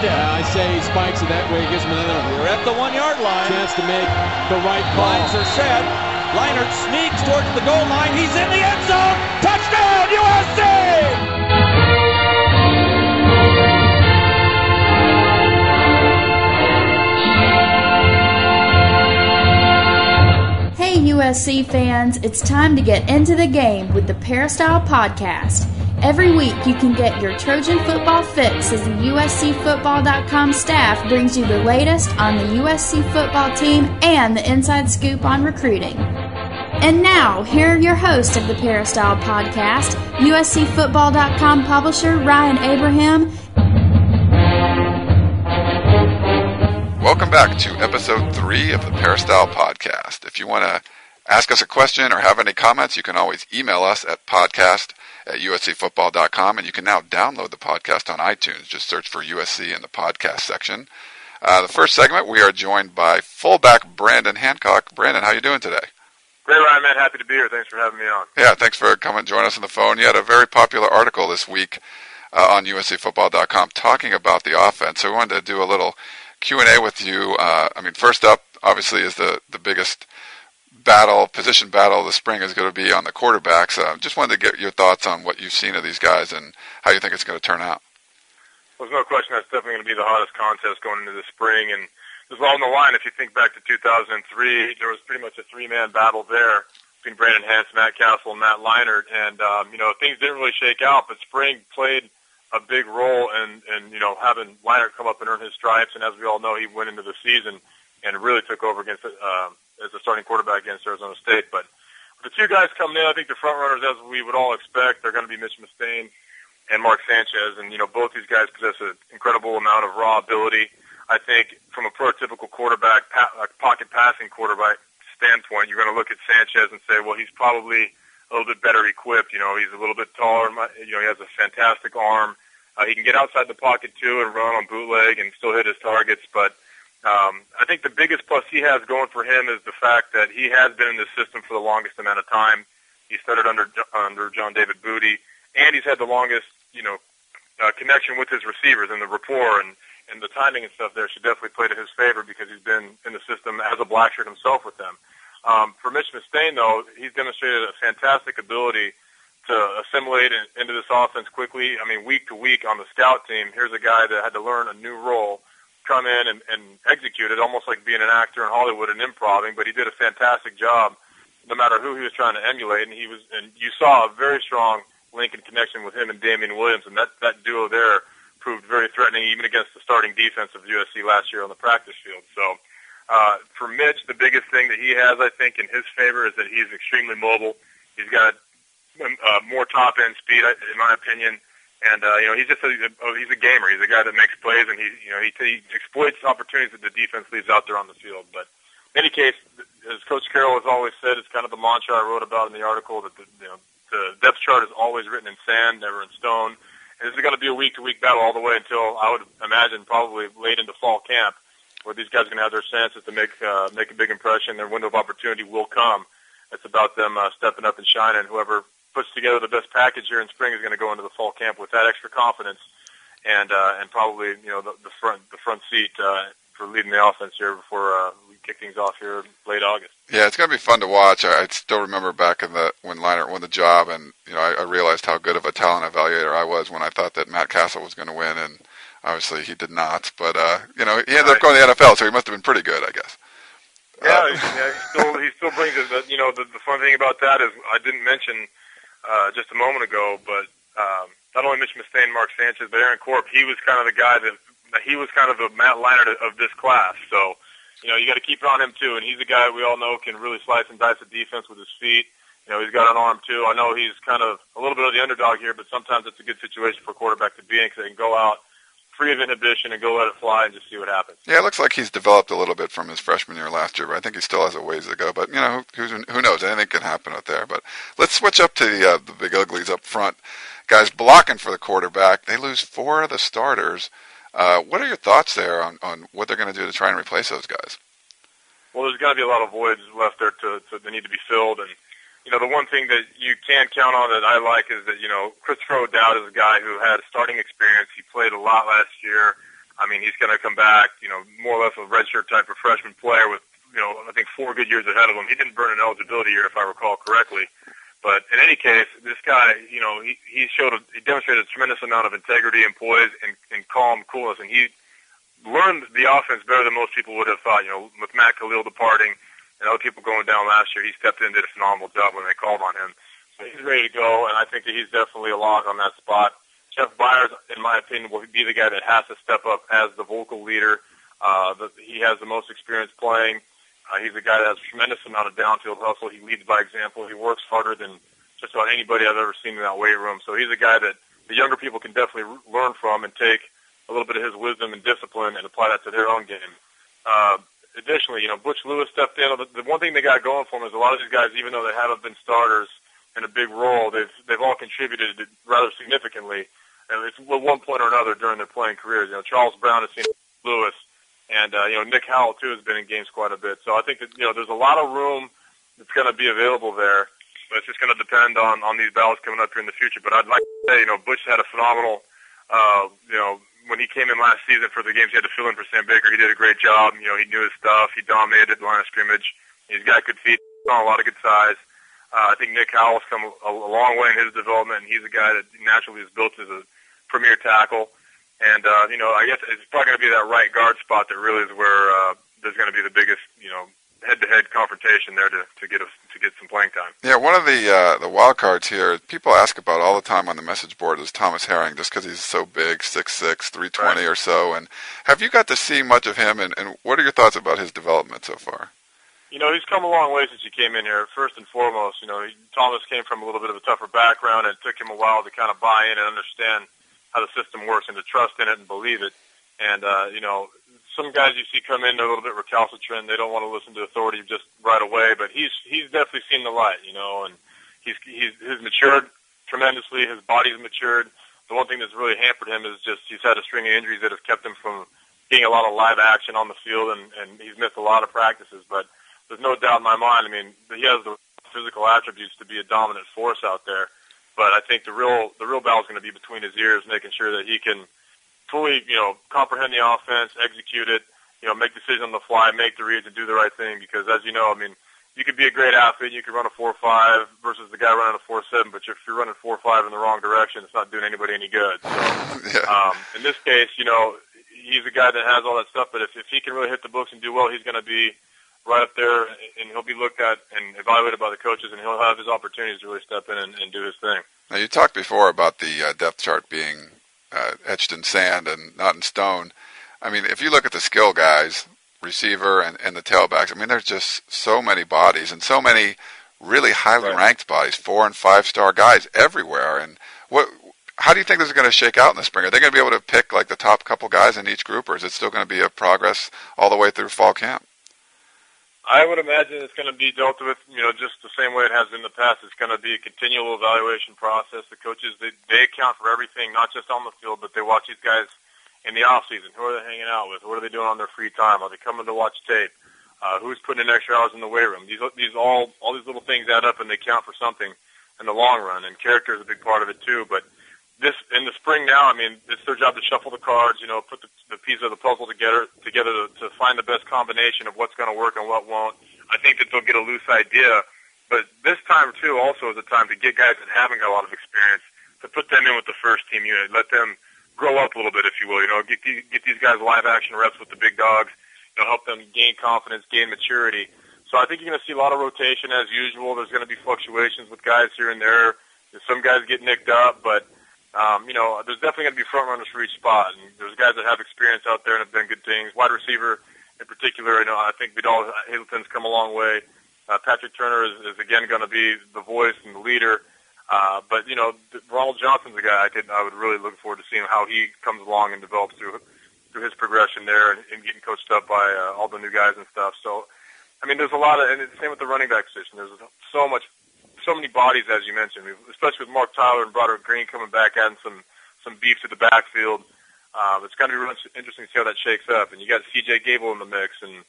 step. Uh, I say he spikes it that way. It gives him another We're at the one-yard line. chance to make the right call. Lines are set. Leinart sneaks towards the goal line. He's in the end zone. Touchdown, USC! Hey USC fans, it's time to get into the game with the Peristyle Podcast. Every week you can get your Trojan football fix as the USCFootball.com staff brings you the latest on the USC football team and the inside scoop on recruiting. And now, here are your hosts of the Peristyle Podcast, USCFootball.com publisher Ryan Abraham Welcome back to episode three of the Peristyle Podcast. If you want to ask us a question or have any comments, you can always email us at podcast at uscfootball.com, and you can now download the podcast on iTunes. Just search for USC in the podcast section. Uh, the first segment, we are joined by fullback Brandon Hancock. Brandon, how you doing today? Great, Ryan, man. Happy to be here. Thanks for having me on. Yeah, thanks for coming and joining us on the phone. You had a very popular article this week uh, on USCFootball.com talking about the offense. So we wanted to do a little Q&A with you. Uh, I mean, first up, obviously, is the, the biggest battle, position battle the spring is going to be on the quarterbacks. Uh, just wanted to get your thoughts on what you've seen of these guys and how you think it's going to turn out. Well, there's no question that's definitely going to be the hottest contest going into the spring. And as well on the line, if you think back to 2003, there was pretty much a three-man battle there between Brandon Hance, Matt Cassel, and Matt Leinart. And, um, you know, things didn't really shake out, but spring played a big role in, in, you know, having Leinart come up and earn his stripes. And as we all know, he went into the season and really took over against um, as a starting quarterback against Arizona State. But the two guys coming in, I think the front runners, as we would all expect, they're going to be Mitch Mustain and Mark Sanchez. And, you know, both these guys possess an incredible amount of raw ability. I think from a prototypical quarterback, pa- uh, pocket passing quarterback standpoint, you're going to look at Sanchez and say, well, he's probably a little bit better equipped. You know, he's a little bit taller. You know, he has a fantastic arm. Uh, he can get outside the pocket too and run on bootleg and still hit his targets. But um, I think the biggest plus he has going for him is the fact that he has been in this system for the longest amount of time. He started under under John David Booty, and he's had the longest, you know, uh, connection with his receivers and the rapport and and the timing and stuff there should definitely play to his favor because he's been in the system as a black shirt himself with them. Um, for Mitch Mustain, though, he's demonstrated a fantastic ability to assimilate in, into this offense quickly. I mean, week to week on the scout team, here's a guy that had to learn a new role, come in and, and execute it, almost like being an actor in Hollywood and improving. But he did a fantastic job, no matter who he was trying to emulate. And he was, and you saw a very strong link and connection with him and Damian Williams, and that that duo there proved very threatening, even against the starting defense of USC last year on the practice field. So. Uh, for Mitch, the biggest thing that he has, I think, in his favor is that he's extremely mobile. He's got uh, more top end speed, in my opinion, and uh, you know he's just a, a he's a gamer. He's a guy that makes plays, and he you know he, he exploits opportunities that the defense leaves out there on the field. But in any case, as Coach Carroll has always said, it's kind of the mantra I wrote about in the article that the, you know the depth chart is always written in sand, never in stone. And this is going to be a week to week battle all the way until I would imagine probably late into fall camp where these guys are going to have their chances to make uh, make a big impression. Their window of opportunity will come. It's about them uh, stepping up and shining. Whoever puts together the best package here in spring is going to go into the fall camp with that extra confidence, and uh, and probably you know the, the front the front seat uh, for leading the offense here before uh, we kick things off here late August. Yeah, it's going to be fun to watch. I, I still remember back in the when Leinart won the job, and you know I, I realized how good of a talent evaluator I was when I thought that Matt Cassel was going to win, and Obviously, he did not, but uh, you know, he ended up going to the NFL, so he must have been pretty good, I guess. Yeah, uh, yeah, he still he still brings it. But, you know, the, the fun thing about that is I didn't mention uh, just a moment ago, but um, not only Mitch Mustain, Mark Sanchez, but Aaron Corp. He was kind of the guy that he was kind of the Matt Leinart of this class. So, you know, you got to keep it on him too. And he's a guy we all know can really slice and dice the defense with his feet. You know, he's got an arm too. I know he's kind of a little bit of the underdog here, but sometimes it's a good situation for a quarterback to be in because they can go out free of inhibition and go let it fly and just see what happens. Yeah, it looks like he's developed a little bit from his freshman year last year, but I think he still has a ways to go. But you know, who, who knows? Anything can happen out there. But let's switch up to the uh, the big uglies up front. Guys blocking for the quarterback. They lose four of the starters. Uh, what are your thoughts there on, on what they're going to do to try and replace those guys? Well, there's going to be a lot of voids left there to, to that need to be filled, and you know, the one thing that you can count on that I like is that, you know, Kristofer O'Dowd is a guy who had starting experience. He played a lot last year. I mean, he's going to come back, you know, more or less a redshirt type of freshman player with, you know, I think four good years ahead of him. He didn't burn an eligibility year, if I recall correctly. But in any case, this guy, you know, he, he showed, a, he demonstrated a tremendous amount of integrity and poise and, and calm coolness, and he learned the offense better than most people would have thought. You know, with Matt Kalil departing and other people going down last year, he stepped in and did a phenomenal job when they called on him. So he's ready to go, and I think that he's definitely a lock on that spot. Jeff Byers, in my opinion, will be the guy that has to step up as the vocal leader. Uh, the, he has the most experience playing. Uh, he's a guy that has a tremendous amount of downfield hustle. He leads by example. He works harder than just about anybody I've ever seen in that weight room. So he's a guy that the younger people can definitely learn from and take a little bit of his wisdom and discipline and apply that to their own game. Uh, additionally, you know, Butch Lewis stepped in. The, one thing they got going for him is a lot of these guys, even though they haven't been starters in a big role, they've they've all contributed rather significantly at least at one point or another during their playing careers. You know, Charles Brown has seen Lewis, and uh, you know Nick Howell too has been in games quite a bit. So I think that you know there's a lot of room that's going to be available there. But it's just going to depend on on these battles coming up here in the future. But I'd like to say, you know, Butch had a phenomenal, uh, you know, when he came in last season for the games he had to fill in for Sam Baker, he did a great job. You know, he knew his stuff. He dominated the line of scrimmage. He's got good feet, on a lot of good size. Uh, I think Nick Howell's come a, a long way in his development, and he's a guy that naturally is built as a premier tackle. And uh, you know, I guess it's probably going to be that right guard spot that really is where uh, there's going to be the biggest, you know, head-to-head confrontation there to, to get us to get some playing time. Yeah, one of the uh, the wild cards here people ask about all the time on the message board is Thomas Herring, just because he's so big, six six, three twenty Right. or so. And have you got to see much of him? And, and what are your thoughts about his development so far? You know, he's come a long way since he came in here. First and foremost, you know, he, Thomas came from a little bit of a tougher background, and it took him a while to kind of buy in and understand how the system works and to trust in it and believe it. And uh, you know, some guys you see come in a little bit recalcitrant. They don't want to listen to authority just right away. But he's he's definitely seen the light, you know, and he's he's he's matured tremendously. His body's matured. The one thing that's really hampered him is just he's had a string of injuries that have kept him from getting a lot of live action on the field, and and he's missed a lot of practices. But there's no doubt in my mind. I mean, he has the physical attributes to be a dominant force out there. But I think the real the real battle is going to be between his ears, making sure that he can fully, you know, comprehend the offense, execute it, you know, make decisions on the fly, make the reads, and do the right thing. Because as you know, I mean, you could be a great athlete, you could run a four five versus the guy running a four seven, but if you're running four five in the wrong direction, it's not doing anybody any good. So yeah. um, in this case, you know, he's a guy that has all that stuff, but if, if he can really hit the books and do well, he's going to be right up there, and he'll be looked at and evaluated by the coaches, and he'll have his opportunities to really step in and, and do his thing. Now you talked before about the uh, depth chart being uh, etched in sand and not in stone. I mean, if you look at the skill guys, receiver and, and the tailbacks, I mean, there's just so many bodies and so many really highly Right. ranked bodies, four and five star guys everywhere. And what? How do you think this is going to shake out in the spring? Are they going to be able to pick like the top couple guys in each group, or is it still going to be a progress all the way through fall camp? I would imagine it's going to be dealt with, you know, just the same way it has in the past. It's going to be a continual evaluation process. The coaches, they, they account for everything, not just on the field, but they watch these guys in the off season. Who are they hanging out with? What are they doing on their free time? Are they coming to watch tape? Uh, who's putting in extra hours in the weight room? These, these all, all these little things add up and they count for something in the long run. And character is a big part of it too. But this in the spring now, I mean, it's their job to shuffle the cards, you know, put the, the pieces of the puzzle together together to, to find the best combination of what's going to work and what won't. I think that they'll get a loose idea, but this time too also is a time to get guys that haven't got a lot of experience to put them in with the first team unit, let them grow up a little bit, if you will. You know, get get these guys live action reps with the big dogs. You know, help them gain confidence, gain maturity. So I think you're going to see a lot of rotation as usual. There's going to be fluctuations with guys here and there. Some guys get nicked up, but um, you know, there's definitely going to be front runners for each spot. And there's guys that have experience out there and have done good things. Wide receiver, in particular, you know, I think Vidal Hazelton's come a long way. Uh, Patrick Turner is, is again going to be the voice and the leader. Uh, but you know, Ronald Johnson's a guy I could, I would really look forward to seeing how he comes along and develops through through his progression there and, and getting coached up by uh, all the new guys and stuff. So, I mean, there's a lot of, and it's the same with the running back position. There's so much, so many bodies, as you mentioned, especially with Marc Tyler and Broderick Green coming back, adding some some beef to the backfield. Uh, it's going to be really interesting to see how that shakes up. And you got C.J. Gable in the mix, and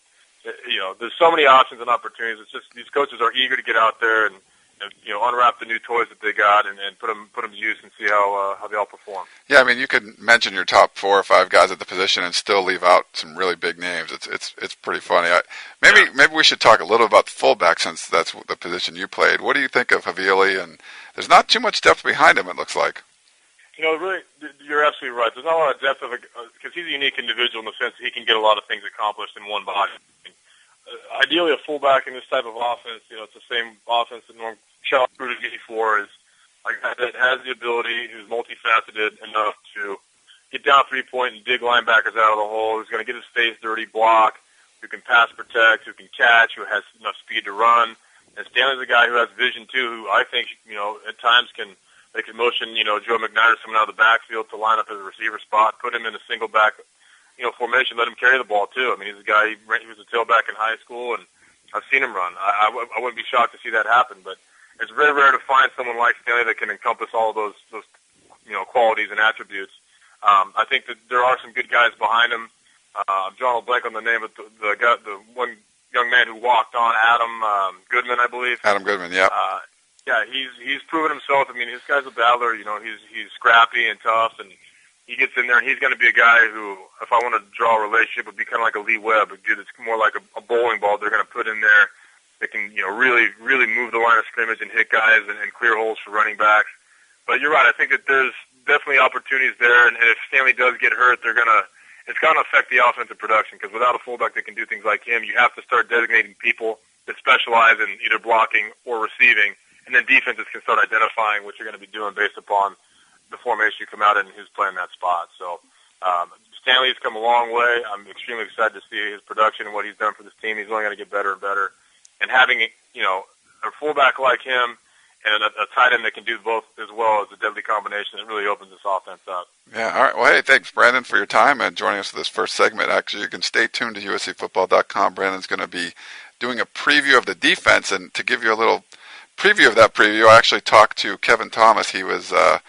uh, you know, there's so many options and opportunities. It's just these coaches are eager to get out there and you know, unwrap the new toys that they got and, and put them put them to use and see how uh, how they all perform. Yeah, I mean, you could mention your top four or five guys at the position and still leave out some really big names. It's it's it's pretty funny. I, maybe yeah. maybe we should talk a little about the fullback since that's the position you played. What do you think of Havili? And there's not too much depth behind him. It looks like. You know, really, you're absolutely right. There's not a lot of depth of because he's a unique individual in the sense that he can get a lot of things accomplished in one body. Uh, ideally, a fullback in this type of offense, you know, it's the same offense that Norm Me for is a guy that has the ability, who's multifaceted enough to get down three point and dig linebackers out of the hole, who's going to get his face dirty, block, who can pass protect, who can catch, who has enough speed to run. And Stanley's a guy who has vision too, who I think, you know, at times can they can motion, you know, Joe McKnight someone out of the backfield to line up as a receiver spot, put him in a single back, you know, formation, let him carry the ball too. I mean, he's a guy he was a tailback in high school, and I've seen him run. I, I, I wouldn't be shocked to see that happen, but it's very rare to find someone like Stanley that can encompass all those those you know qualities and attributes. Um, I think that there are some good guys behind him. Uh, I'm drawing a blank on the name of the the, guy, the one young man who walked on, Adam um, Goodman, I believe. Adam Goodman, yeah. Uh, yeah, he's he's proven himself. I mean, this guy's a battler. You know, he's he's scrappy and tough, and he gets in there, and he's going to be a guy who, if I want to draw a relationship, would be kind of like a Lee Webb, a dude that's more like a, a bowling ball. They're going to put in there that can, you know, really, really move the line of scrimmage and hit guys and, and clear holes for running backs. But you're right. I think that there's definitely opportunities there, and, and if Stanley does get hurt, they're gonna. It's to affect the offensive production because without a fullback that can do things like him, you have to start designating people that specialize in either blocking or receiving, and then defenses can start identifying what you're going to be doing based upon the formation you come out in and who's playing that spot. So um, Stanley's come a long way. I'm extremely excited to see his production and what he's done for this team. He's only going to get better and better and having you know a fullback like him and a, a tight end that can do both as well as a deadly combination it really opens this offense up. Yeah, all right. Well, hey, thanks, Brandon, for your time and joining us for this first segment. Actually, you can stay tuned to USCFootball.com. Brandon's going to be doing a preview of the defense, and to give you a little preview of that preview, I actually talked to Kevin Thomas. He was uh,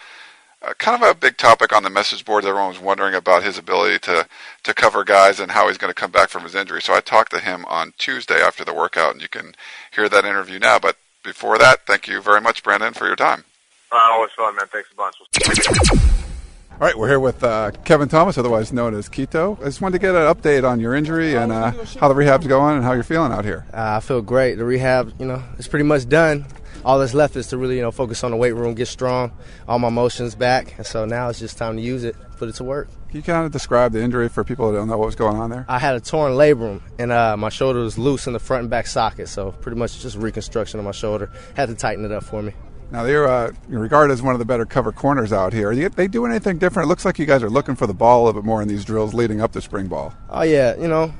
uh, kind of a big topic on the message boards. Everyone was wondering about his ability to to cover guys and how he's going to come back from his injury. So I talked to him on Tuesday after the workout, and you can hear that interview now. But before that, thank you very much, Brandon, for your time. Uh, always fun, man. Thanks a bunch. All right, we're here with uh, Kevin Thomas, otherwise known as Keto. I just wanted to get an update on your injury and uh, how the rehab's going and how you're feeling out here. Uh, I feel great. The rehab, you know, it's pretty much done all that's left is to really, you know, focus on the weight room, get strong, all my motions back, and so now it's just time to use it, put it to work. Can you kind of describe the injury for people that don't know what was going on there? I had a torn labrum, and uh, my shoulder was loose in the front and back socket, so pretty much just reconstruction of my shoulder. Had to tighten it up for me. Now they're uh, regarded as one of the better cover corners out here. Are they doing anything different? It looks like you guys are looking for the ball a little bit more in these drills leading up to spring ball. Oh yeah, you know,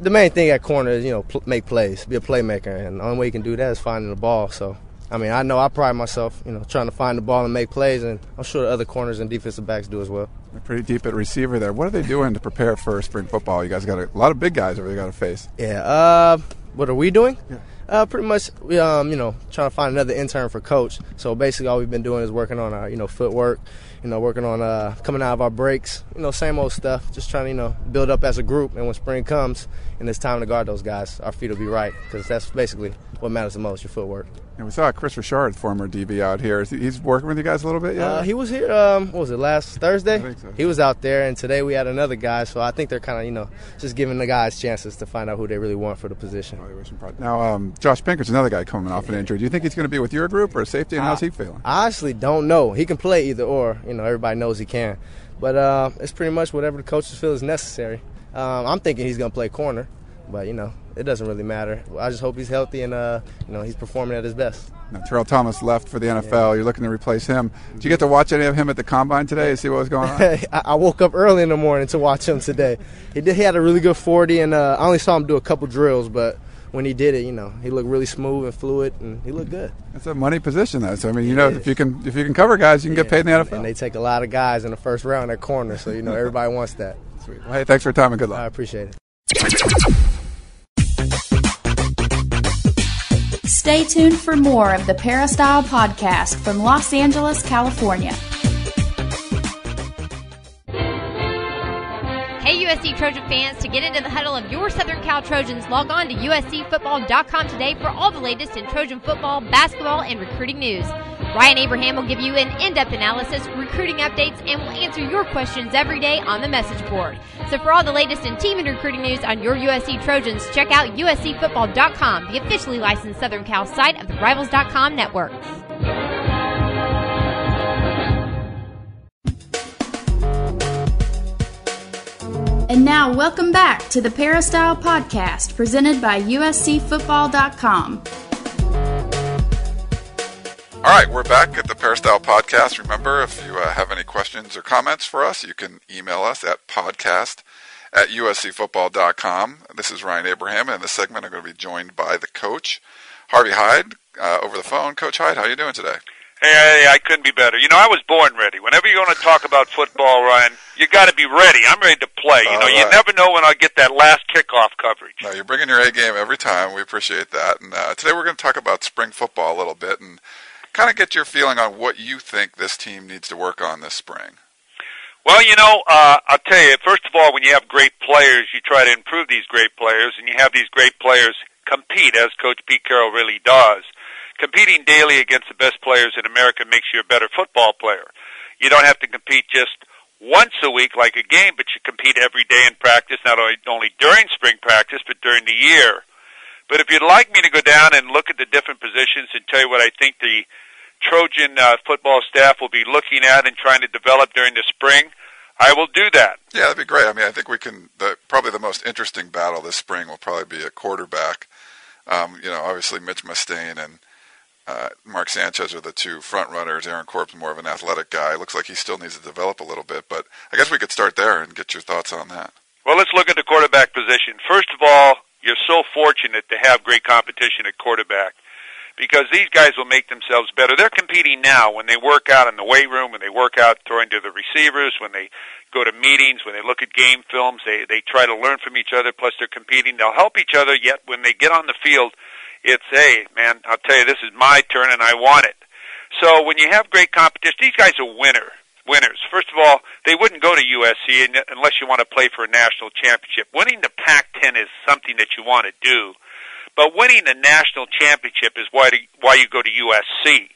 the main thing at corner is you know pl- make plays, be a playmaker, and the only way you can do that is finding the ball. So I mean, I know I pride myself, you know, trying to find the ball and make plays, and I'm sure the other corners and defensive backs do as well. They're pretty deep at receiver there. What are they doing to prepare for spring football? You guys got a, lot of big guys over there got to face. Yeah. Uh, what are we doing? Yeah. Uh, pretty much, we um, you know, trying to find another intern for coach. So basically, all we've been doing is working on our, you know, footwork, you know, working on uh, coming out of our breaks, you know, same old stuff. Just trying to, you know, build up as a group. And when spring comes and it's time to guard those guys, our feet will be right because that's basically what matters the most, your footwork. And we saw Kris Richard, former DB, out here. He's working with you guys a little bit, yeah. Uh, he was here. Um, what was it last Thursday? So. He was out there, and today we had another guy. So I think they're kind of, you know, just giving the guys chances to find out who they really want for the position. Now, um, Josh Pinkard's another guy coming off an injury. Do you think he's going to be with your group or safety? And how's he feeling? I honestly don't know. He can play either or. You know, everybody knows he can, but uh, it's pretty much whatever the coaches feel is necessary. Um, I'm thinking he's going to play corner, but you know, it doesn't really matter. I just hope he's healthy and uh, you know he's performing at his best. Now, Terrell Thomas left for the NFL. Yeah. You're looking to replace him. Did you get to watch any of him at the combine today to see what was going on? I woke up early in the morning to watch him today. He did. He had a really good 40, and uh, I only saw him do a couple drills, but when he did it, you know, he looked really smooth and fluid, and he looked good. It's a money position, though. So I mean, you it know, is. if you can if you can cover guys, you can yeah. get paid in the NFL. And they take a lot of guys in the first round at corner, so you know everybody wants that. Sweet. Well, hey, thanks for your time and good luck. I appreciate it. Stay tuned for more of the Peristyle podcast from Los Angeles, California. Hey, USC Trojan fans, to get into the huddle of your Southern Cal Trojans, log on to uscfootball.com today for all the latest in Trojan football, basketball, and recruiting news. Ryan Abraham will give you an in depth analysis, recruiting updates, and will answer your questions every day on the message board. So, for all the latest in team and recruiting news on your USC Trojans, check out uscfootball.com, the officially licensed Southern Cal site of the Rivals.com network. And now, welcome back to the Peristyle Podcast presented by USCFootball.com. All right, we're back at the Peristyle Podcast. Remember, if you uh, have any questions or comments for us, you can email us at podcast at uscfootball.com. This is Ryan Abraham, and in this segment, I'm going to be joined by the coach, Harvey Hyde, uh, over the phone. Coach Hyde, how are you doing today? Hey, I couldn't be better. You know, I was born ready. Whenever you're going to talk about football, Ryan, you got to be ready. I'm ready to play. You know, All you never know when I'll get that last kickoff coverage. No, you're bringing your A game every time. We appreciate that. And uh, today we're going to talk about spring football a little bit and kind of get your feeling on what you think this team needs to work on this spring. Well, you know, uh, I'll tell you, first of all, when you have great players, you try to improve these great players, and you have these great players compete, as Coach Pete Carroll really does. Competing daily against the best players in America makes you a better football player. You don't have to compete just once a week like a game, but you compete every day in practice, not only, only during spring practice, but during the year. But if you'd like me to go down and look at the different positions and tell you what I think the Trojan uh, football staff will be looking at and trying to develop during the spring, I will do that. Yeah, that'd be great. I mean, I think we can. The, probably the most interesting battle this spring will probably be a quarterback. Um, you know, obviously Mitch Mustain and uh, Mark Sanchez are the two front runners. Aaron Corp's more of an athletic guy. Looks like he still needs to develop a little bit, but I guess we could start there and get your thoughts on that. Well, let's look at the quarterback position. First of all, you're so fortunate to have great competition at quarterback because these guys will make themselves better. They're competing now when they work out in the weight room, when they work out throwing to the receivers, when they go to meetings, when they look at game films, they they try to learn from each other. Plus, they're competing. They'll help each other. Yet, when they get on the field, it's hey, man, I'll tell you, this is my turn, and I want it. So when you have great competition, these guys are winner winners. First of all, they wouldn't go to USC unless you want to play for a national championship. Winning the Pac-10 is something that you want to do, but winning the national championship is why to, why you go to USC.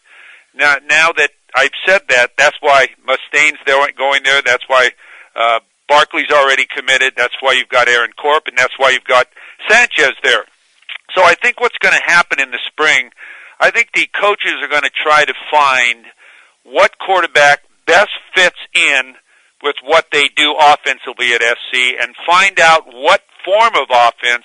Now, now that I've said that, that's why Mustain's there going there. That's why uh, Barkley's already committed. That's why you've got Aaron Corp, and that's why you've got Sanchez there. So I think what's going to happen in the spring, I think the coaches are going to try to find what quarterback best fits in with what they do offensively at SC and find out what form of offense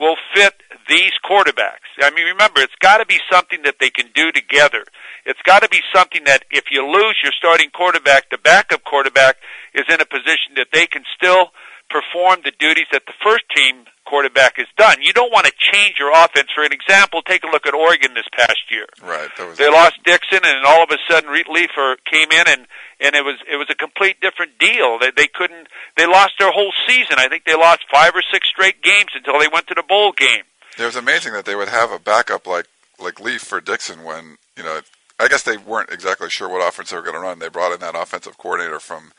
will fit these quarterbacks. I mean, remember, it's got to be something that they can do together. It's got to be something that if you lose your starting quarterback, the backup quarterback is in a position that they can still perform the duties that the first team quarterback has done. You don't want to change your offense. For an example, take a look at Oregon this past year. Right. They lost Dixon, and all of a sudden Reed Leafer came in, and and it was it was a complete different deal. They they couldn't. They lost their whole season. I think they lost five or six straight games until they went to the bowl game. It was amazing that they would have a backup like like Leaf for Dixon when you know. I guess they weren't exactly sure what offense they were going to run. They brought in that offensive coordinator from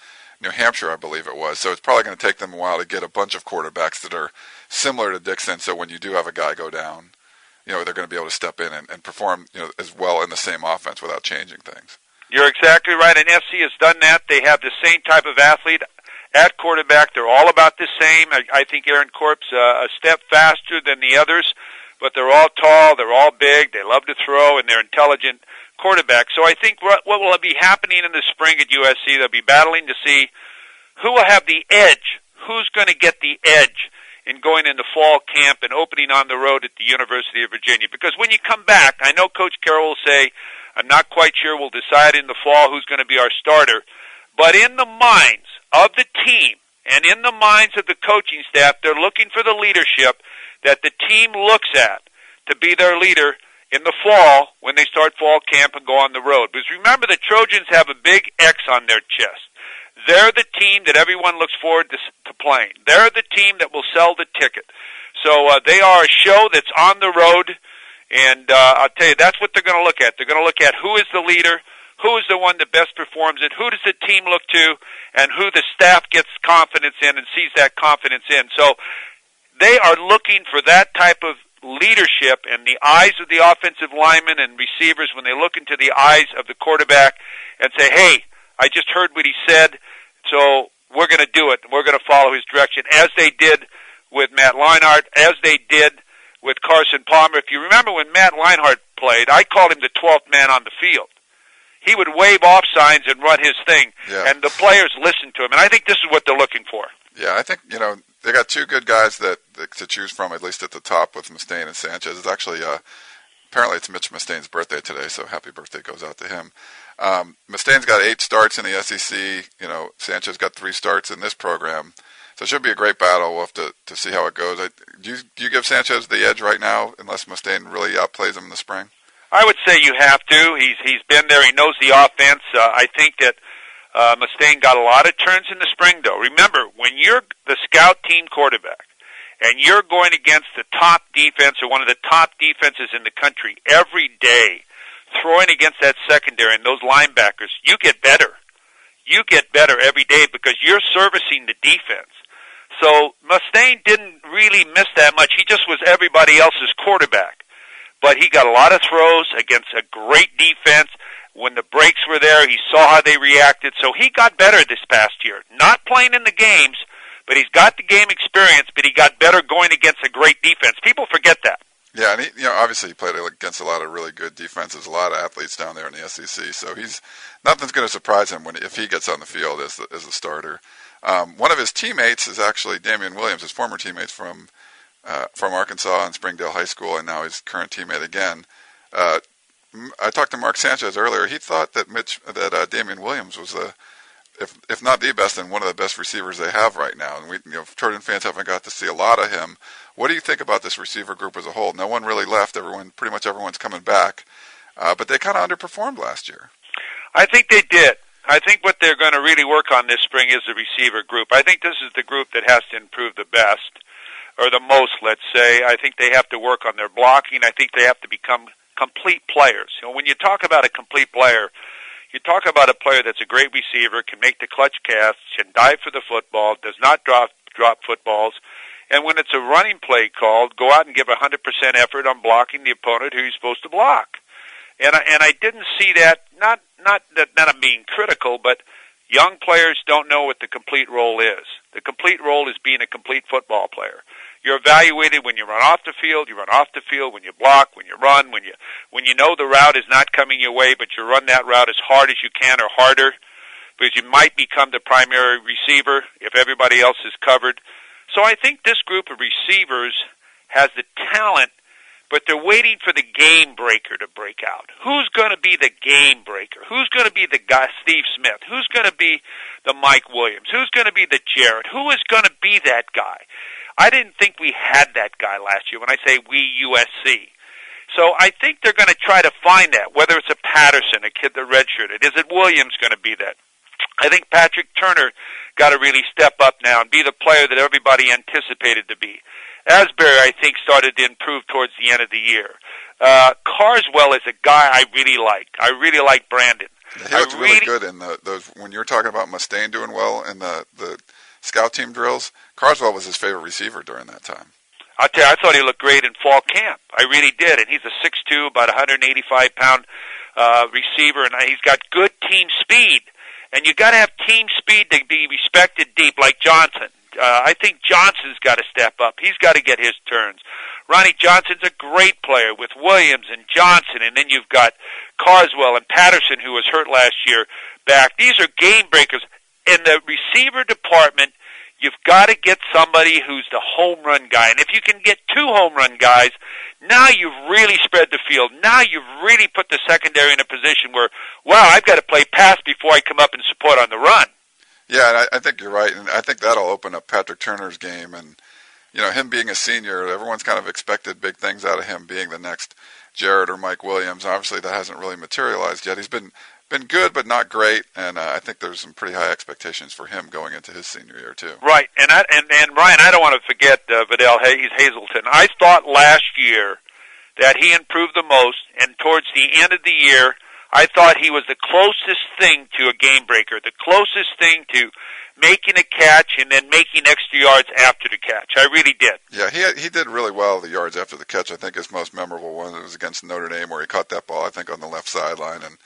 New Hampshire, I believe it was. So it's probably going to take them a while to get a bunch of quarterbacks that are similar to Dixon. So when you do have a guy go down, you know they're going to be able to step in and, and perform you know as well in the same offense without changing things. You're exactly right, and SC has done that. They have the same type of athlete at quarterback. They're all about the same. I, I think Aaron Corp's uh, a step faster than the others, but they're all tall, they're all big, they love to throw, and they're intelligent quarterbacks. So I think what, will be happening in the spring at USC, they'll be battling to see who will have the edge, who's going to get the edge in going into fall camp and opening on the road at the University of Virginia. Because when you come back, I know Coach Carroll will say, I'm not quite sure we'll decide in the fall who's going to be our starter. But in the minds of the team and in the minds of the coaching staff, they're looking for the leadership that the team looks at to be their leader in the fall when they start fall camp and go on the road. Because remember, the Trojans have a big X on their chest. They're the team that everyone looks forward to, to playing. They're the team that will sell the ticket. So uh, they are a show that's on the road, and uh, I'll tell you, that's what they're going to look at. They're going to look at who is the leader, who is the one that best performs it, who does the team look to, and who the staff gets confidence in and sees that confidence in. So they are looking for that type of leadership in the eyes of the offensive linemen and receivers when they look into the eyes of the quarterback and say, hey, I just heard what he said, so we're going to do it. We're going to follow his direction, as they did with Matt Leinart, as they did with Carson Palmer. If you remember when Matt Leinart played, I called him the 12th man on the field. He would wave off signs and run his thing, Yeah. and the players listened to him. And I think this is what they're looking for. Yeah, I think you know they got two good guys that, that to choose from at least at the top with Mustain and Sanchez. It's actually uh, apparently it's Mitch Mustain's birthday today, so happy birthday goes out to him. Um, Mustain's got eight starts in the SEC. You know, Sanchez got three starts in this program, so it should be a great battle. We'll have to, to see how it goes. I, do you do you give Sanchez the edge right now, unless Mustain really outplays him in the spring? I would say you have to. He's he's been there. He knows the offense. Uh, I think that uh, Mustain got a lot of turns in the spring, though. Remember, when you're the scout team quarterback and you're going against the top defense or one of the top defenses in the country every day, throwing against that secondary and those linebackers, you get better. You get better every day because you're servicing the defense. So Mustain didn't really miss that much. He just was everybody else's quarterback but he got a lot of throws against a great defense. When the breaks were there, he saw how they reacted, so he got better this past year. Not playing in the games, but he's got the game experience, but he got better going against a great defense. People forget that. Yeah, and he, you know, obviously he played against a lot of really good defenses, a lot of athletes down there in the SEC. So he's nothing's going to surprise him when if he gets on the field as the, as a starter. Um, one of his teammates is actually Damian Williams, his former teammates from uh, from Arkansas and Springdale High School, and now his current teammate again. Uh, I talked to Mark Sanchez earlier. He thought that Mitch, that uh, Damian Williams was the, if if not the best, then one of the best receivers they have right now. And we, you know, Trojan fans haven't got to see a lot of him. What do you think about this receiver group as a whole? No one really left. Everyone, pretty much everyone's coming back, uh, but they kind of underperformed last year. I think they did. I think what they're going to really work on this spring is the receiver group. I think this is the group that has to improve the best, or the most, let's say. I think they have to work on their blocking. I think they have to become complete players. You know, when you talk about a complete player, you talk about a player that's a great receiver, can make the clutch casts, can dive for the football, does not drop drop footballs, and when it's a running play called, go out and give a 100% effort on blocking the opponent who you're supposed to block. And I, and I didn't see that. Not not that not I'm being critical, but young players don't know what the complete role is. The complete role is being a complete football player. You're evaluated when you run off the field. You run off the field when you block, when you run, when you when you know the route is not coming your way, but you run that route as hard as you can or harder, because you might become the primary receiver if everybody else is covered. So I think this group of receivers has the talent but they're waiting for the game breaker to break out. Who's going to be the game breaker? Who's going to be the guy, Steve Smith? Who's going to be the Mike Williams? Who's going to be the Jarrett? Who is going to be that guy? I didn't think we had that guy last year when I say we USC. So I think they're going to try to find that, whether it's a Patterson, a kid that redshirted. Is it Williams going to be that? I think Patrick Turner got to really step up now and be the player that everybody anticipated to be. Ausberry, I think, started to improve towards the end of the year. Uh, Carswell is a guy I really like. I really like Brandon. He looked really, really- good in the those when you were talking about Mustain doing well in the the scout team drills. Carswell was his favorite receiver during that time. I'll tell you, I thought he looked great in fall camp. I really did, and he's a six-two, about 185 pound uh, receiver, and he's got good team speed. And you got to have team speed to be respected deep, like Johnson. Uh, I think Johnson's got to step up. He's got to get his turns. Ronnie Johnson's a great player with Williams and Johnson, and then you've got Carswell and Patterson, who was hurt last year, back. These are game breakers. In the receiver department, you've got to get somebody who's the home run guy. And if you can get two home run guys, now you've really spread the field. Now you've really put the secondary in a position where, wow, I've got to play pass before I come up and support on the run. Yeah, and I, I think you're right, and I think that'll open up Patrick Turner's game, and you know him being a senior, everyone's kind of expected big things out of him being the next Jarrett or Mike Williams. Obviously, that hasn't really materialized yet. He's been been good, but not great, and uh, I think there's some pretty high expectations for him going into his senior year too. Right, and I, and and Ryan, I don't want to forget uh, Vidal Hayes Hazelton. I thought last year that he improved the most, and towards the end of the year, I thought he was the closest thing to a game breaker, the closest thing to making a catch and then making extra yards after the catch. I really did. Yeah, he had, he did really well the yards after the catch. I think his most memorable one was against Notre Dame, where he caught that ball, I think, on the left sideline and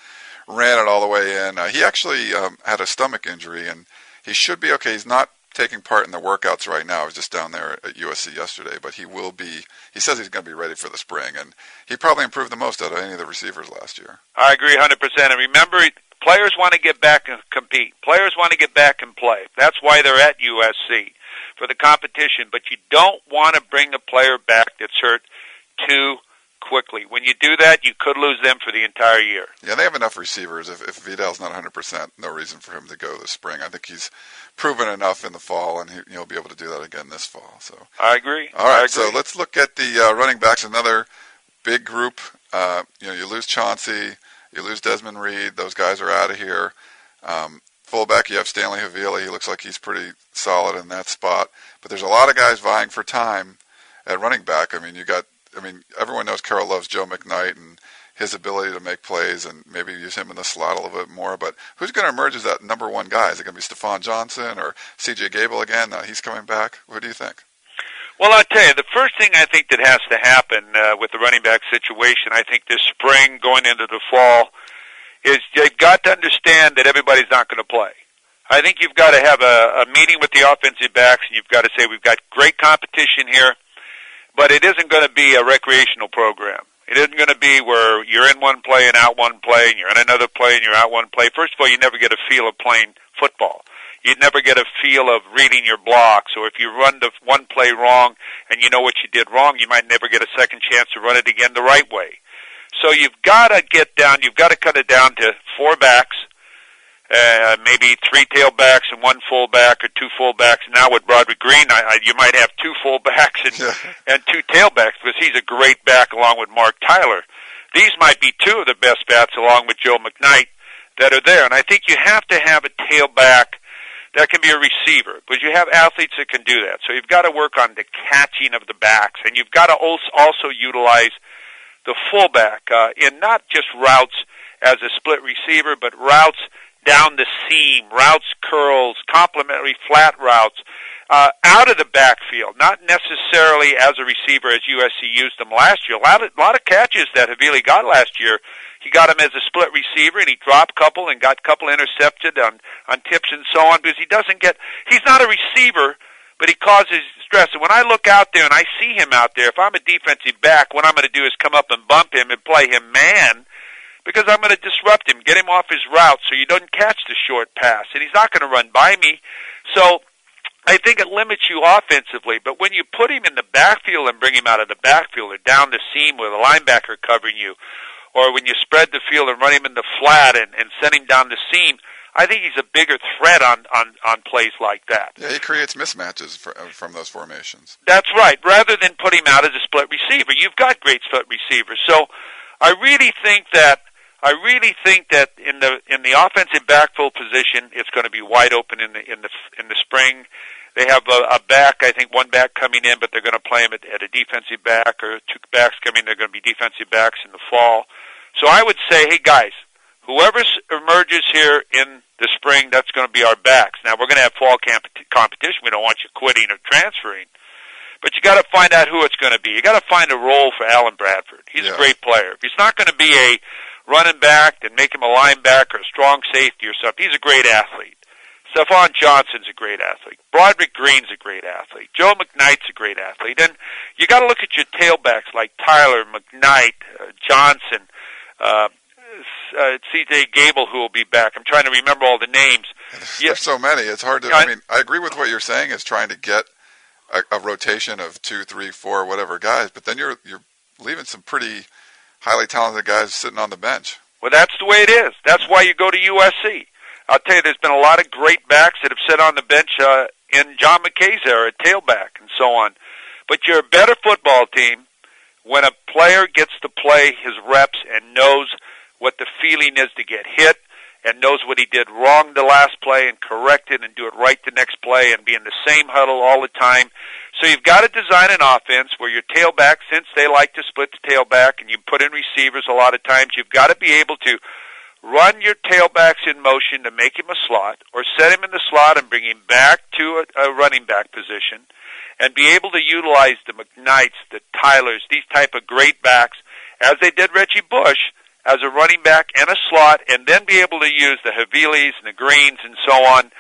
ran it all the way in. Uh, he actually um, had a stomach injury, and he should be okay. He's not taking part in the workouts right now. He was just down there at USC yesterday, but he will be. He says he's going to be ready for the spring, and he probably improved the most out of any of the receivers last year. I agree 100%. And remember, players want to get back and compete. Players want to get back and play. That's why they're at USC for the competition. But you don't want to bring a player back that's hurt too quickly. When you do that, you could lose them for the entire year. Yeah, they have enough receivers. If, if Vidal's not 100%, no reason for him to go this spring. I think he's proven enough in the fall, and he, he'll be able to do that again this fall. So I agree. All right, agree. so let's look at the uh, running backs. Another big group. Uh, you know, you lose Chauncey, you lose Desmond Reed. Those guys are out of here. Um, fullback, you have Stanley Havili. He looks like he's pretty solid in that spot. But there's a lot of guys vying for time at running back. I mean, you got I mean, everyone knows Carroll loves Joe McKnight and his ability to make plays and maybe use him in the slot a little bit more. But who's going to emerge as that number one guy? Is it going to be Stafon Johnson or C.J. Gable again? Uh, he's coming back. What do you think? Well, I'll tell you, the first thing I think that has to happen uh, with the running back situation, I think this spring going into the fall, is they've got to understand that everybody's not going to play. I think you've got to have a, a meeting with the offensive backs, and you've got to say we've got great competition here but it isn't going to be a recreational program. It isn't going to be where you're in one play and out one play, and you're in another play and you're out one play. First of all, you never get a feel of playing football. You never get a feel of reading your blocks, or if you run the one play wrong and you know what you did wrong, you might never get a second chance to run it again the right way. So you've got to get down. You've got to cut it down to four backs uh, maybe three tailbacks and one fullback, or two fullbacks. Now with Broderick Green, I, I, you might have two fullbacks and Yeah. and two tailbacks because he's a great back along with Marc Tyler. These might be two of the best bats along with Joe McKnight that are there, and I think you have to have a tailback that can be a receiver, but you have athletes that can do that. So you've got to work on the catching of the backs, and you've got to also also utilize the fullback uh, in not just routes as a split receiver, but routes down the seam, routes curls, complementary flat routes, uh, out of the backfield, not necessarily as a receiver as USC used them last year. A lot of, a lot of catches that Havili got last year, he got them as a split receiver, and he dropped a couple and got a couple intercepted on on tips and so on because he doesn't get. He's not a receiver, but he causes stress. And when I look out there and I see him out there, if I'm a defensive back, what I'm going to do is come up and bump him and play him man I'm going to disrupt him, get him off his route so he doesn't catch the short pass, and he's not going to run by me. So I think it limits you offensively, but when you put him in the backfield and bring him out of the backfield or down the seam with a linebacker covering you, or when you spread the field and run him in the flat and, and send him down the seam, I think he's a bigger threat on, on, on plays like that. Yeah, he creates mismatches for, uh, from those formations. That's right. Rather than put him out as a split receiver, you've got great split receivers. So I really think that I really think that in the in the offensive backfield position, it's going to be wide open in the in the in the spring. They have a, a back, I think, one back coming in, but they're going to play him at, at a defensive back, or two backs coming. They're going to be defensive backs in the fall. So I would say, hey guys, whoever emerges here in the spring, that's going to be our backs. Now we're going to have fall camp- competition. We don't want you quitting or transferring, but you got to find out who it's going to be. You got to find a role for Allen Bradford. He's Yeah. a great player. He's not going to be a running back, then make him a linebacker, a strong safety or something. He's a great athlete. Stafon Johnson's a great athlete. Broderick Green's a great athlete. Joe McKnight's a great athlete. And you got to look at your tailbacks like Tyler, McKnight, uh, Johnson, uh, uh, C.J. Gable, who will be back. I'm trying to remember all the names. Yeah. There's so many. It's hard to. I- I mean, I agree with what you're saying. Is trying to get a, a rotation of two, three, four, whatever guys, but then you're you're leaving some pretty highly talented guys sitting on the bench. Well, that's the way it is. That's why you go to USC. I'll tell you, there's been a lot of great backs that have sat on the bench uh, in John McKay's era, tailback, and so on. But you're a better football team when a player gets to play his reps and knows what the feeling is to get hit and knows what he did wrong the last play and correct it and do it right the next play and be in the same huddle all the time. So you've got to design an offense where your tailback, since they like to split the tailback and you put in receivers a lot of times, you've got to be able to run your tailbacks in motion to make him a slot, or set him in the slot and bring him back to a, a running back position, and be able to utilize the McKnights, the Tylers, these type of great backs, as they did Reggie Bush, as a running back and a slot, and then be able to use the Havilis and the Greens and so on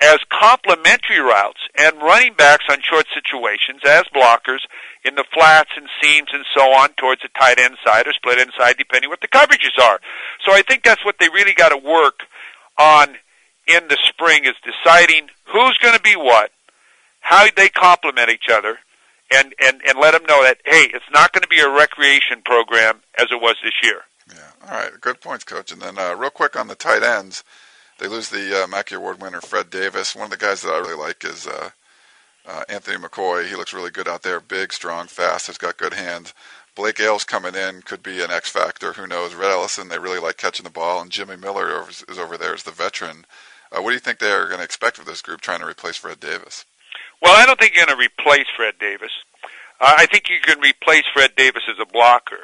as complementary routes and running backs on short situations as blockers in the flats and seams and so on towards the tight end side or split end side, depending what the coverages are. So I think that's what they really got to work on in the spring is deciding who's going to be what, how they complement each other, and, and, and let them know that, hey, it's not going to be a recreation program as it was this year. Yeah. All right. Good points, Coach. And then uh, real quick on the tight ends, they lose the uh, Mackey Award winner Fred Davis. One of the guys that I really like is uh, uh, Anthony McCoy. He looks really good out there. Big, strong, fast. Has got good hands. Blake Ayles coming in could be an X factor. Who knows? Rhett Ellison, they really like catching the ball, and Jimmy Miller is over there as the veteran. Uh, what do you think they are going to expect of this group trying to replace Fred Davis? Well, I don't think you're going to replace Fred Davis. Uh, I think you can replace Fred Davis as a blocker.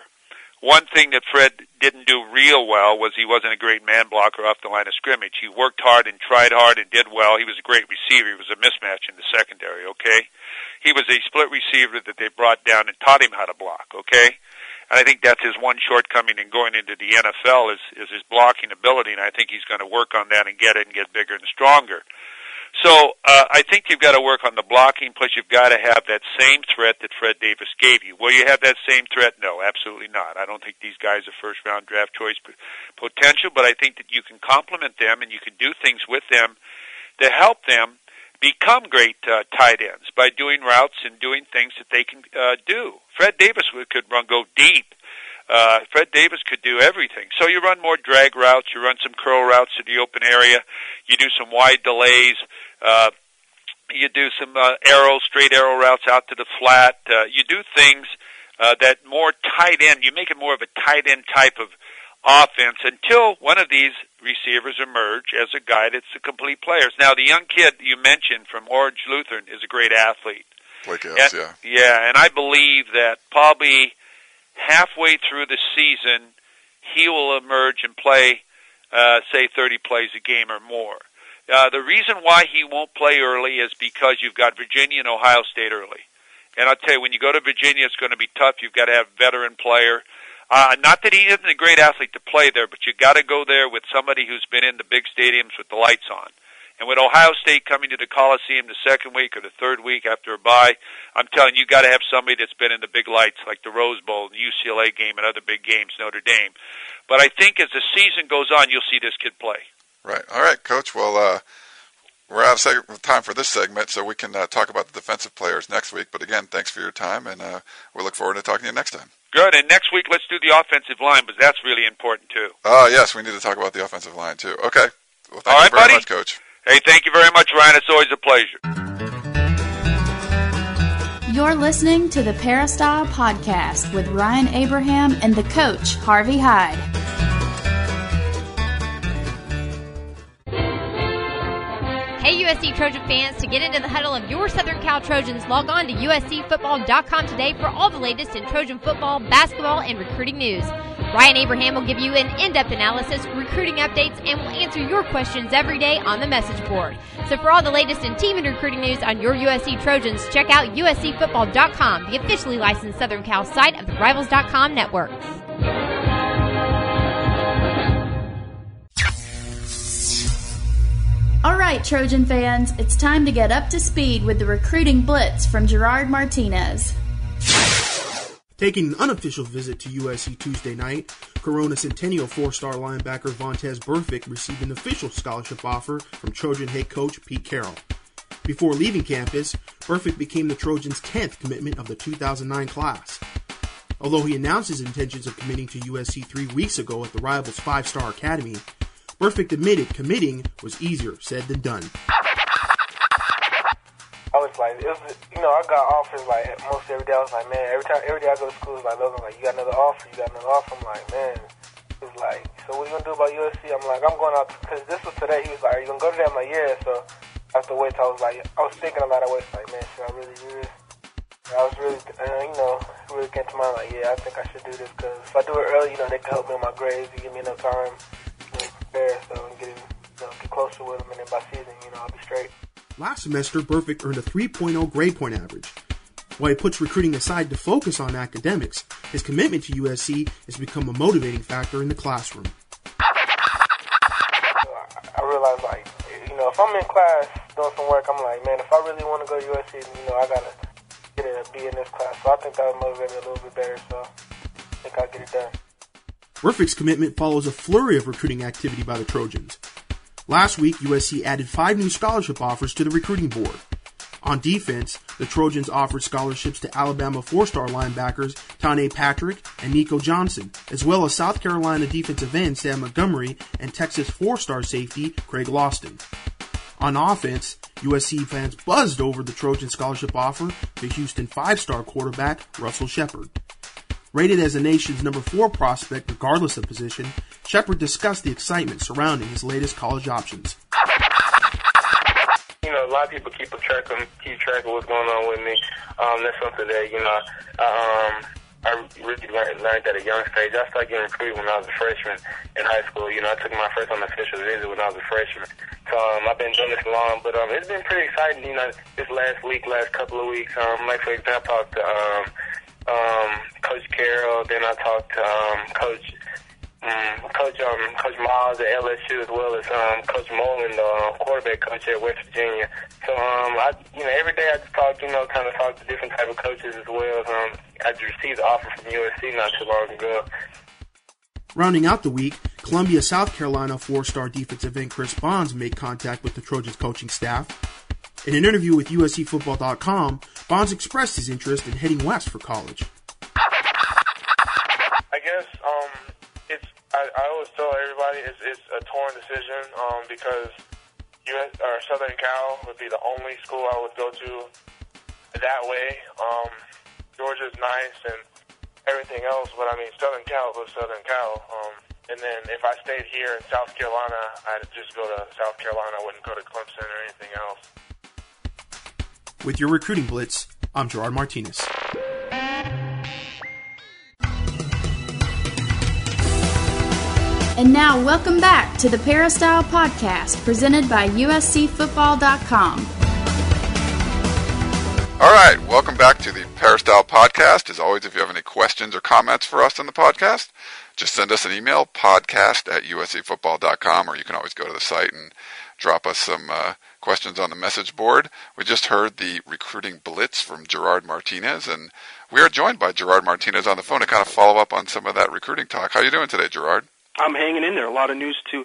One thing that Fred didn't do real well was he wasn't a great man blocker off the line of scrimmage. He worked hard and tried hard and did well. He was a great receiver. He was a mismatch in the secondary, okay? He was a split receiver that they brought down and taught him how to block, okay? And I think that's his one shortcoming in going into the NFL is, is his blocking ability, and I think he's going to work on that and get it and get bigger and stronger. So uh, I think you've got to work on the blocking. Plus, you've got to have that same threat that Fred Davis gave you. Will you have that same threat? No, absolutely not. I don't think these guys are first round draft choice potential, but I think that you can complement them and you can do things with them to help them become great uh, tight ends by doing routes and doing things that they can uh, do. Fred Davis could run go deep uh, Fred Davis could do everything. So you run more drag routes, you run some curl routes to the open area, you do some wide delays, uh, you do some uh, arrow, straight arrow routes out to the flat. Uh, you do things uh, that more tight end. You make it more of a tight end type of offense until one of these receivers emerge as a guy that's a complete player. Now, the young kid you mentioned from Orange Lutheran is a great athlete. Blake and, yeah. Yeah, and I believe that probably halfway through the season, he will emerge and play, uh, say, 30 plays a game or more. Uh, the reason why he won't play early is because you've got Virginia and Ohio State early. And I'll tell you, when you go to Virginia, it's going to be tough. You've got to have a veteran player. Uh, not that he isn't a great athlete to play there, but you got to go there with somebody who's been in the big stadiums with the lights on. And with Ohio State coming to the Coliseum the second week or the third week after a bye, I'm telling you, you got to have somebody that's been in the big lights like the Rose Bowl the UCLA game and other big games, Notre Dame. But I think as the season goes on, you'll see this kid play. Right. All right, Coach. Well, uh, we're out of time for this segment, so we can uh, talk about the defensive players next week. But again, thanks for your time, and uh, we look forward to talking to you next time. Good. And next week, let's do the offensive line, because that's really important too. Oh, yes, we need to talk about the offensive line too. Okay. Well, thank All right, you very buddy. much, Coach. Hey, thank you very much, Ryan. It's always a pleasure. You're listening to the Peristyle Podcast with Ryan Abraham and the coach, Harvey Hyde. Hey, USC Trojan fans, to get into the huddle of your Southern Cal Trojans, log on to USCFootball.com today for all the latest in Trojan football, basketball, and recruiting news. Ryan Abraham will give you an in depth analysis, recruiting updates, and will answer your questions every day on the message board. So, for all the latest in team and recruiting news on your USC Trojans, check out USCFootball.com, the officially licensed Southern Cal site of the Rivals.com network. All right, Trojan fans, it's time to get up to speed with the recruiting blitz from Gerard Martinez. Taking an unofficial visit to USC Tuesday night, Corona Centennial four-star linebacker Vontaze Burfict received an official scholarship offer from Trojan head coach Pete Carroll. Before leaving campus, Burfict became the Trojans' 10th commitment of the 2009 class. Although he announced his intentions of committing to USC three weeks ago at the Rivals five-star academy, Burfict admitted committing was easier said than done. Like, it was, you know, I got offers like most every day. I was like, man, every time, every day I go to school, it's like, Logan, like, you got another offer, you got another offer. I'm like, man, was like, so what are you gonna do about USC? I'm like, I'm going out because this was today. He was like, are you gonna go to that? I'm like, yeah. So after wait, I was like, I was thinking a lot. I was like, man, should I really do this? I was really, uh, you know, really came to mind like, yeah, I think I should do this because if I do it early, you know, they can help me in my grades, you give me enough time. Know, prepare, so and get in, you know, get closer with them, and then by season, you know, I'll be straight. Last semester, Burfict earned a 3.0 grade point average. While he puts recruiting aside to focus on academics, his commitment to USC has become a motivating factor in the classroom. I realized, like, you know, if I'm in class doing some work, I'm like, man, if I really want to go to USC, you know, I gotta get a B in this class. So I think that would motivate me a little bit better. So I think I'll get it done. Burfict's commitment follows a flurry of recruiting activity by the Trojans. Last week, USC added five new scholarship offers to the recruiting board. On defense, the Trojans offered scholarships to Alabama four-star linebackers Tana Patrick and Nico Johnson, as well as South Carolina defensive end Sam Montgomery and Texas four-star safety Craig Loston. On offense, USC fans buzzed over the Trojan scholarship offer to Houston five-star quarterback Russell Shepard. Rated as the nation's number four prospect regardless of position, Shepard discussed the excitement surrounding his latest college options. You know, a lot of people keep a track of keep track of what's going on with me. Um, that's something that you know, um, I really learned, learned at a young stage. I started getting recruited when I was a freshman in high school. You know, I took my first unofficial visit when I was a freshman. So um, I've been doing this long, but um, it's been pretty exciting. You know, this last week, last couple of weeks. Um, like for example, I talked to um, um, Coach Carroll. Then I talked to um, Coach um, Coach um, Coach Miles at LSU as well as um, Coach Mullen, the uh, quarterback coach at West Virginia. So um, I, you know, every day I just talk, you know, kind of talk to different type of coaches as well. Um, I received an offer from USC not too long ago. Rounding out the week, Columbia, South Carolina four-star defensive end Chris Bonds made contact with the Trojans coaching staff. In an interview with USCFootball.com, Bonds expressed his interest in heading west for college. I guess um, it's. I, I always tell everybody it's, it's a torn decision um, because US or Southern Cal would be the only school I would go to that way. Um, Georgia's nice and everything else, but I mean Southern Cal was Southern Cal. Um, and then if I stayed here in South Carolina, I'd just go to South Carolina. I wouldn't go to Clemson or anything else. With your recruiting blitz, I'm Gerard Martinez. And now, welcome back to the Peristyle Podcast presented by USCFootball.com. All right, welcome back to the Peristyle Podcast. As always, if you have any questions or comments for us on the podcast, just send us an email, podcast at uscfootball.com, or you can always go to the site and drop us some uh, questions on the message board. We just heard the recruiting blitz from Gerard Martinez, and we are joined by Gerard Martinez on the phone to kind of follow up on some of that recruiting talk. How are you doing today, Gerard? I'm hanging in there. A lot of news to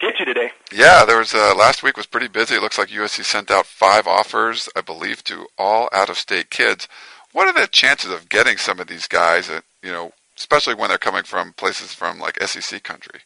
get to today. Yeah, there was uh, last week was pretty busy. It looks like USC sent out five offers, I believe, to all out-of-state kids. What are the chances of getting some of these guys? At, you know, especially when they're coming from places from like SEC country.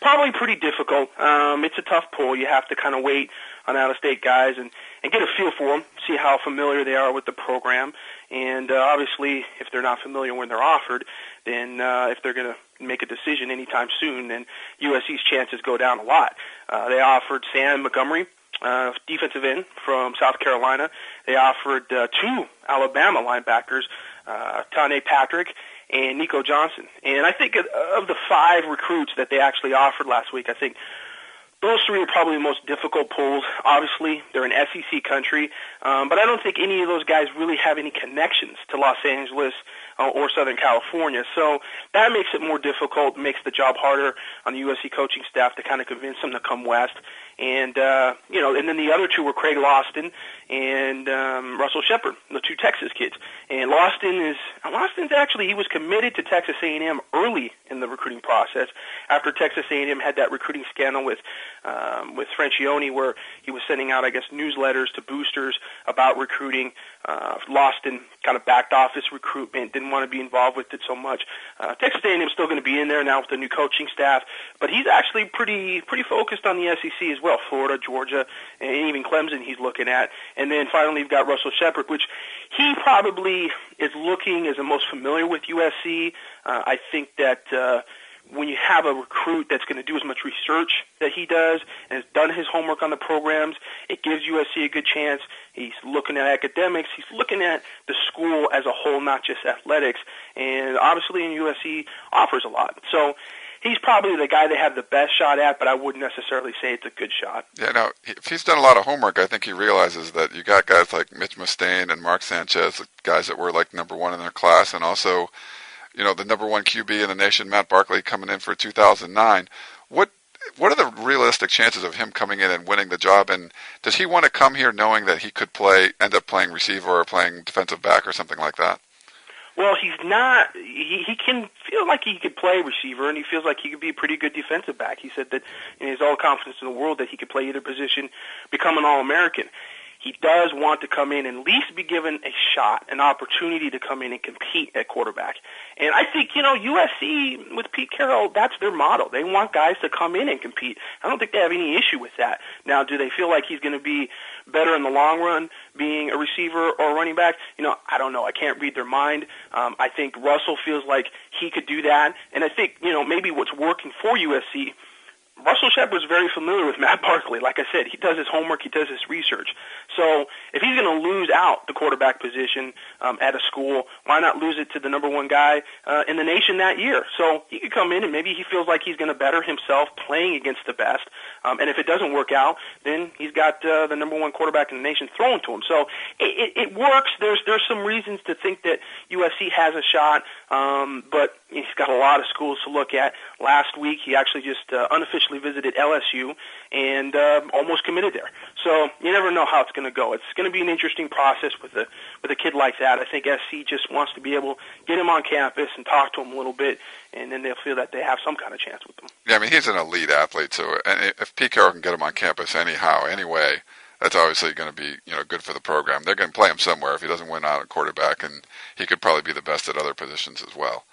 Probably pretty difficult. Um, it's a tough pull. You have to kind of wait on out-of-state guys and and get a feel for them, see how familiar they are with the program, and uh, obviously, if they're not familiar when they're offered, then uh, if they're going to make a decision anytime soon, then USC's chances go down a lot. Uh, they offered Sam Montgomery, uh, defensive end from South Carolina. They offered uh, two Alabama linebackers, uh, Tana Patrick and Nico Johnson. And I think of the five recruits that they actually offered last week, I think those three are probably the most difficult pulls. Obviously, they're an SEC country, um, but I don't think any of those guys really have any connections to Los Angeles uh, or Southern California. So that makes it more difficult, makes the job harder on the USC coaching staff to kind of convince them to come west. And uh, you know, and then the other two were Craig Loston and um, Russell Shepard, the two Texas kids. And Loston is Loston's actually he was committed to Texas A&M early in the recruiting process after Texas A&M had that recruiting scandal with um, with Franchione, where he was sending out I guess newsletters to boosters about recruiting. Uh, Loston kind of backed off his recruitment, didn't want to be involved with it so much. Uh, Texas A&M still going to be in there now with the new coaching staff, but he's actually pretty pretty focused on the SEC as well. Florida, Georgia, and even Clemson he's looking at. And then finally you've got Russell Shepard, which he probably is looking as the most familiar with USC. Uh, I think that uh, when you have a recruit that's going to do as much research that he does and has done his homework on the programs, it gives USC a good chance. He's looking at academics. He's looking at the school as a whole, not just athletics. And obviously, in USC offers a lot. So he's probably the guy they have the best shot at, but I wouldn't necessarily say it's a good shot. Yeah, no, if he's done a lot of homework, I think he realizes that you got guys like Mitch Mustain and Mark Sanchez, guys that were like number one in their class, and also you know, the number one QB in the nation, Matt Barkley, coming in for 2009. What what are the realistic chances of him coming in and winning the job? And does he want to come here knowing that he could play, end up playing receiver or playing defensive back or something like that? Well, he's not. He, he can feel like he could play receiver, and he feels like he could be a pretty good defensive back. He said that he has all confidence in the world that he could play either position, become an All-American he does want to come in and at least be given a shot, an opportunity to come in and compete at quarterback. And I think, you know, USC with Pete Carroll, that's their motto. They want guys to come in and compete. I don't think they have any issue with that. Now, do they feel like he's going to be better in the long run being a receiver or a running back? You know, I don't know. I can't read their mind. Um, I think Russell feels like he could do that. And I think, you know, maybe what's working for USC Russell Shepard's very familiar with Matt Barkley. Like I said, he does his homework, he does his research. So if he's going to lose out the quarterback position um, at a school, why not lose it to the number one guy uh, in the nation that year? So he could come in and maybe he feels like he's going to better himself playing against the best. Um, and if it doesn't work out, then he's got uh, the number one quarterback in the nation thrown to him. So it, it, it works. There's there's some reasons to think that USC has a shot, um, but he's got a lot of schools to look at. Last week, he actually just uh, unofficially visited LSU and uh, almost committed there. So you never know how it's going to go. It's going to be an interesting process with a with a kid like that. I think SC just wants to be able to get him on campus and talk to him a little bit, and then they'll feel that they have some kind of chance with him. Yeah, I mean he's an elite athlete, so and if Carroll can get him on campus anyhow, anyway that's obviously going to be you know good for the program. They're going to play him somewhere if he doesn't win out at quarterback, and he could probably be the best at other positions as well.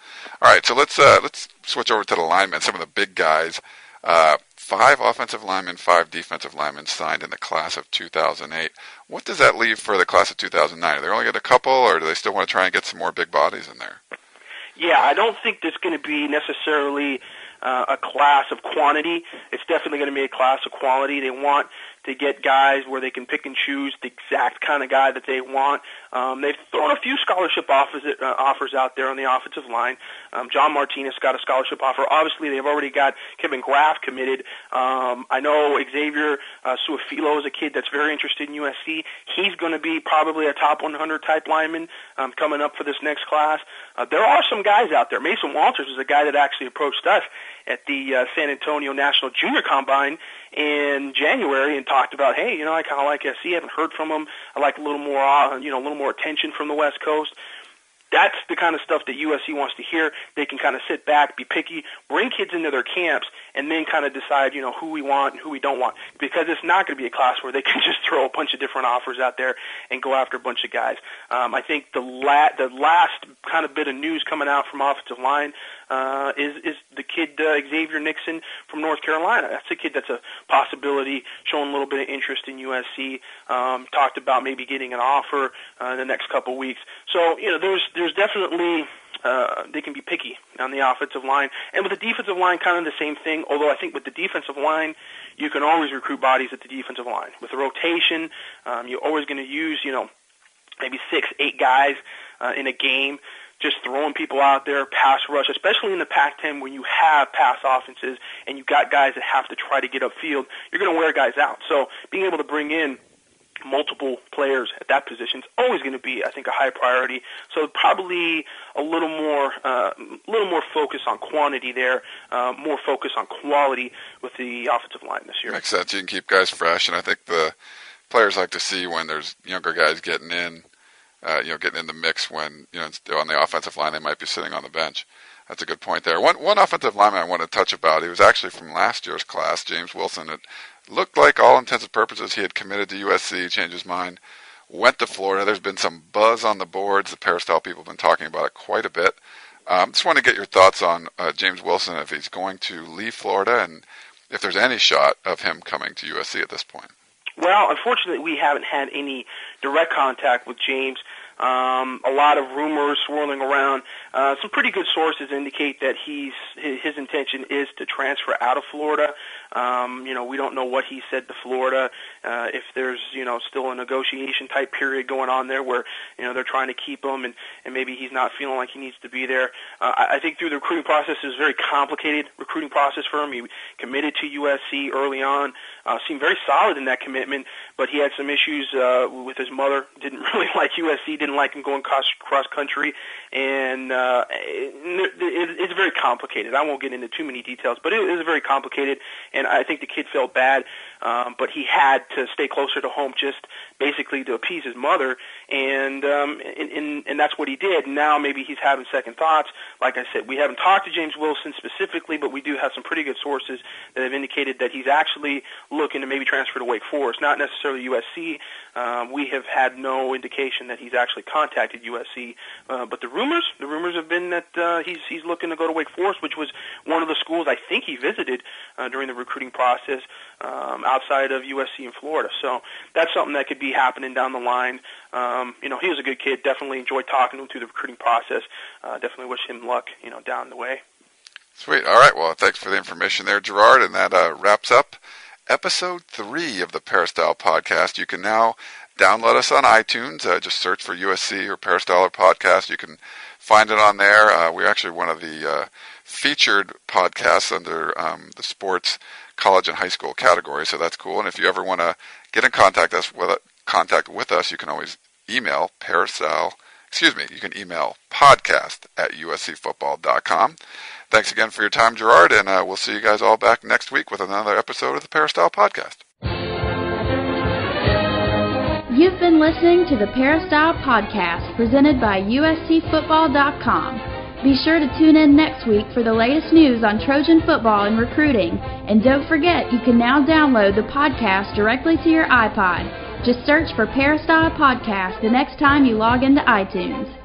All right, so let's uh, let's switch over to the linemen. Some of the big guys. Uh, five offensive linemen, five defensive linemen signed in the class of 2008. What does that leave for the class of 2009? Are they only get a couple, or do they still want to try and get some more big bodies in there? Yeah, I don't think there's going to be necessarily uh, a class of quantity. It's definitely going to be a class of quality. They want to get guys where they can pick and choose the exact kind of guy that they want. Um, they've thrown a few scholarship offers, uh, offers out there on the offensive line. Um, John Martinez got a scholarship offer. Obviously, they've already got Kevin Graf committed. Um, I know Xavier uh, Su'a-Filo is a kid that's very interested in USC. He's going to be probably a top 100 type lineman um, coming up for this next class. Uh, there are some guys out there. Mason Walters is a guy that actually approached us at the uh, San Antonio National Junior Combine in January and talked about, hey, you know, I kind of like SC. I haven't heard from them. I like a little more, uh, you know, a little more attention from the West Coast. That's the kind of stuff that USC wants to hear. They can kind of sit back, be picky, bring kids into their camps, and then kind of decide, you know, who we want and who we don't want. Because it's not going to be a class where they can just throw a bunch of different offers out there and go after a bunch of guys. Um, I think the la- the last kind of bit of news coming out from offensive line uh, is is the kid uh, Xavier Nixon from North Carolina. That's a kid that's a possibility, showing a little bit of interest in USC. Um, talked about maybe getting an offer uh, in the next couple weeks. So you know, there's there's definitely uh, they can be picky on the offensive line, and with the defensive line, kind of the same thing. Although I think with the defensive line, you can always recruit bodies at the defensive line. With the rotation, um, you're always going to use you know maybe six, eight guys uh, in a game just throwing people out there, pass rush, especially in the Pac-10 when you have pass offenses and you've got guys that have to try to get upfield, you're going to wear guys out. So being able to bring in multiple players at that position is always going to be, I think, a high priority. So probably a little more, uh, little more focus on quantity there, uh, more focus on quality with the offensive line this year. Makes sense. You can keep guys fresh, and I think the players like to see when there's younger guys getting in uh, you know, getting in the mix when you know on the offensive line they might be sitting on the bench. That's a good point there. One one offensive lineman I want to touch about. He was actually from last year's class, James Wilson. It looked like all intents and purposes he had committed to USC, changed his mind, went to Florida. There's been some buzz on the boards. The Peristyle people have been talking about it quite a bit. Um, just want to get your thoughts on uh, James Wilson if he's going to leave Florida and if there's any shot of him coming to USC at this point. Well, unfortunately, we haven't had any direct contact with James. Um, a lot of rumors swirling around. Uh, some pretty good sources indicate that he's his intention is to transfer out of Florida. Um, you know, we don't know what he said to Florida. Uh, if there's you know still a negotiation type period going on there where you know they're trying to keep him and and maybe he's not feeling like he needs to be there. Uh, I, I think through the recruiting process a very complicated recruiting process for him. He committed to USC early on. Uh, seemed very solid in that commitment, but he had some issues uh, with his mother. Didn't really like USC. Didn't like him going cross cross country, and uh, it, it, it's very complicated. I won't get into too many details, but it, it was very complicated, and I think the kid felt bad. Um, but he had to stay closer to home, just basically to appease his mother, and um, and, and and that's what he did. Now maybe he's having second thoughts. Like I said, we haven't talked to James Wilson specifically, but we do have some pretty good sources that have indicated that he's actually looking to maybe transfer to Wake Forest, not necessarily USC. Um, we have had no indication that he's actually contacted USC, uh, but the rumors, the rumors have been that uh, he's he's looking to go to Wake Forest, which was one of the schools I think he visited uh, during the recruiting process um, outside of USC in Florida. So that's something that could be happening down the line. Um, you know, he was a good kid. Definitely enjoyed talking to him through the recruiting process. Uh, definitely wish him luck, you know, down the way. Sweet. All right. Well, thanks for the information there, Gerard. And that uh, wraps up episode three of the Peristyle podcast. You can now download us on iTunes. Uh, just search for USC or Peristyle podcast. You can find it on there. Uh, we're actually one of the uh, featured podcasts under um, the sports college and high school category, so that's cool. And if you ever want to get in contact us with contact with us, you can always email Peristyle. Excuse me, you can email podcast at uscfootball.com. Thanks again for your time, Gerard, and uh, we'll see you guys all back next week with another episode of the Peristyle Podcast. You've been listening to the Peristyle Podcast presented by USCFootball.com. Be sure to tune in next week for the latest news on Trojan football and recruiting. And don't forget, you can now download the podcast directly to your iPod. Just search for Peristyle Podcast the next time you log into iTunes.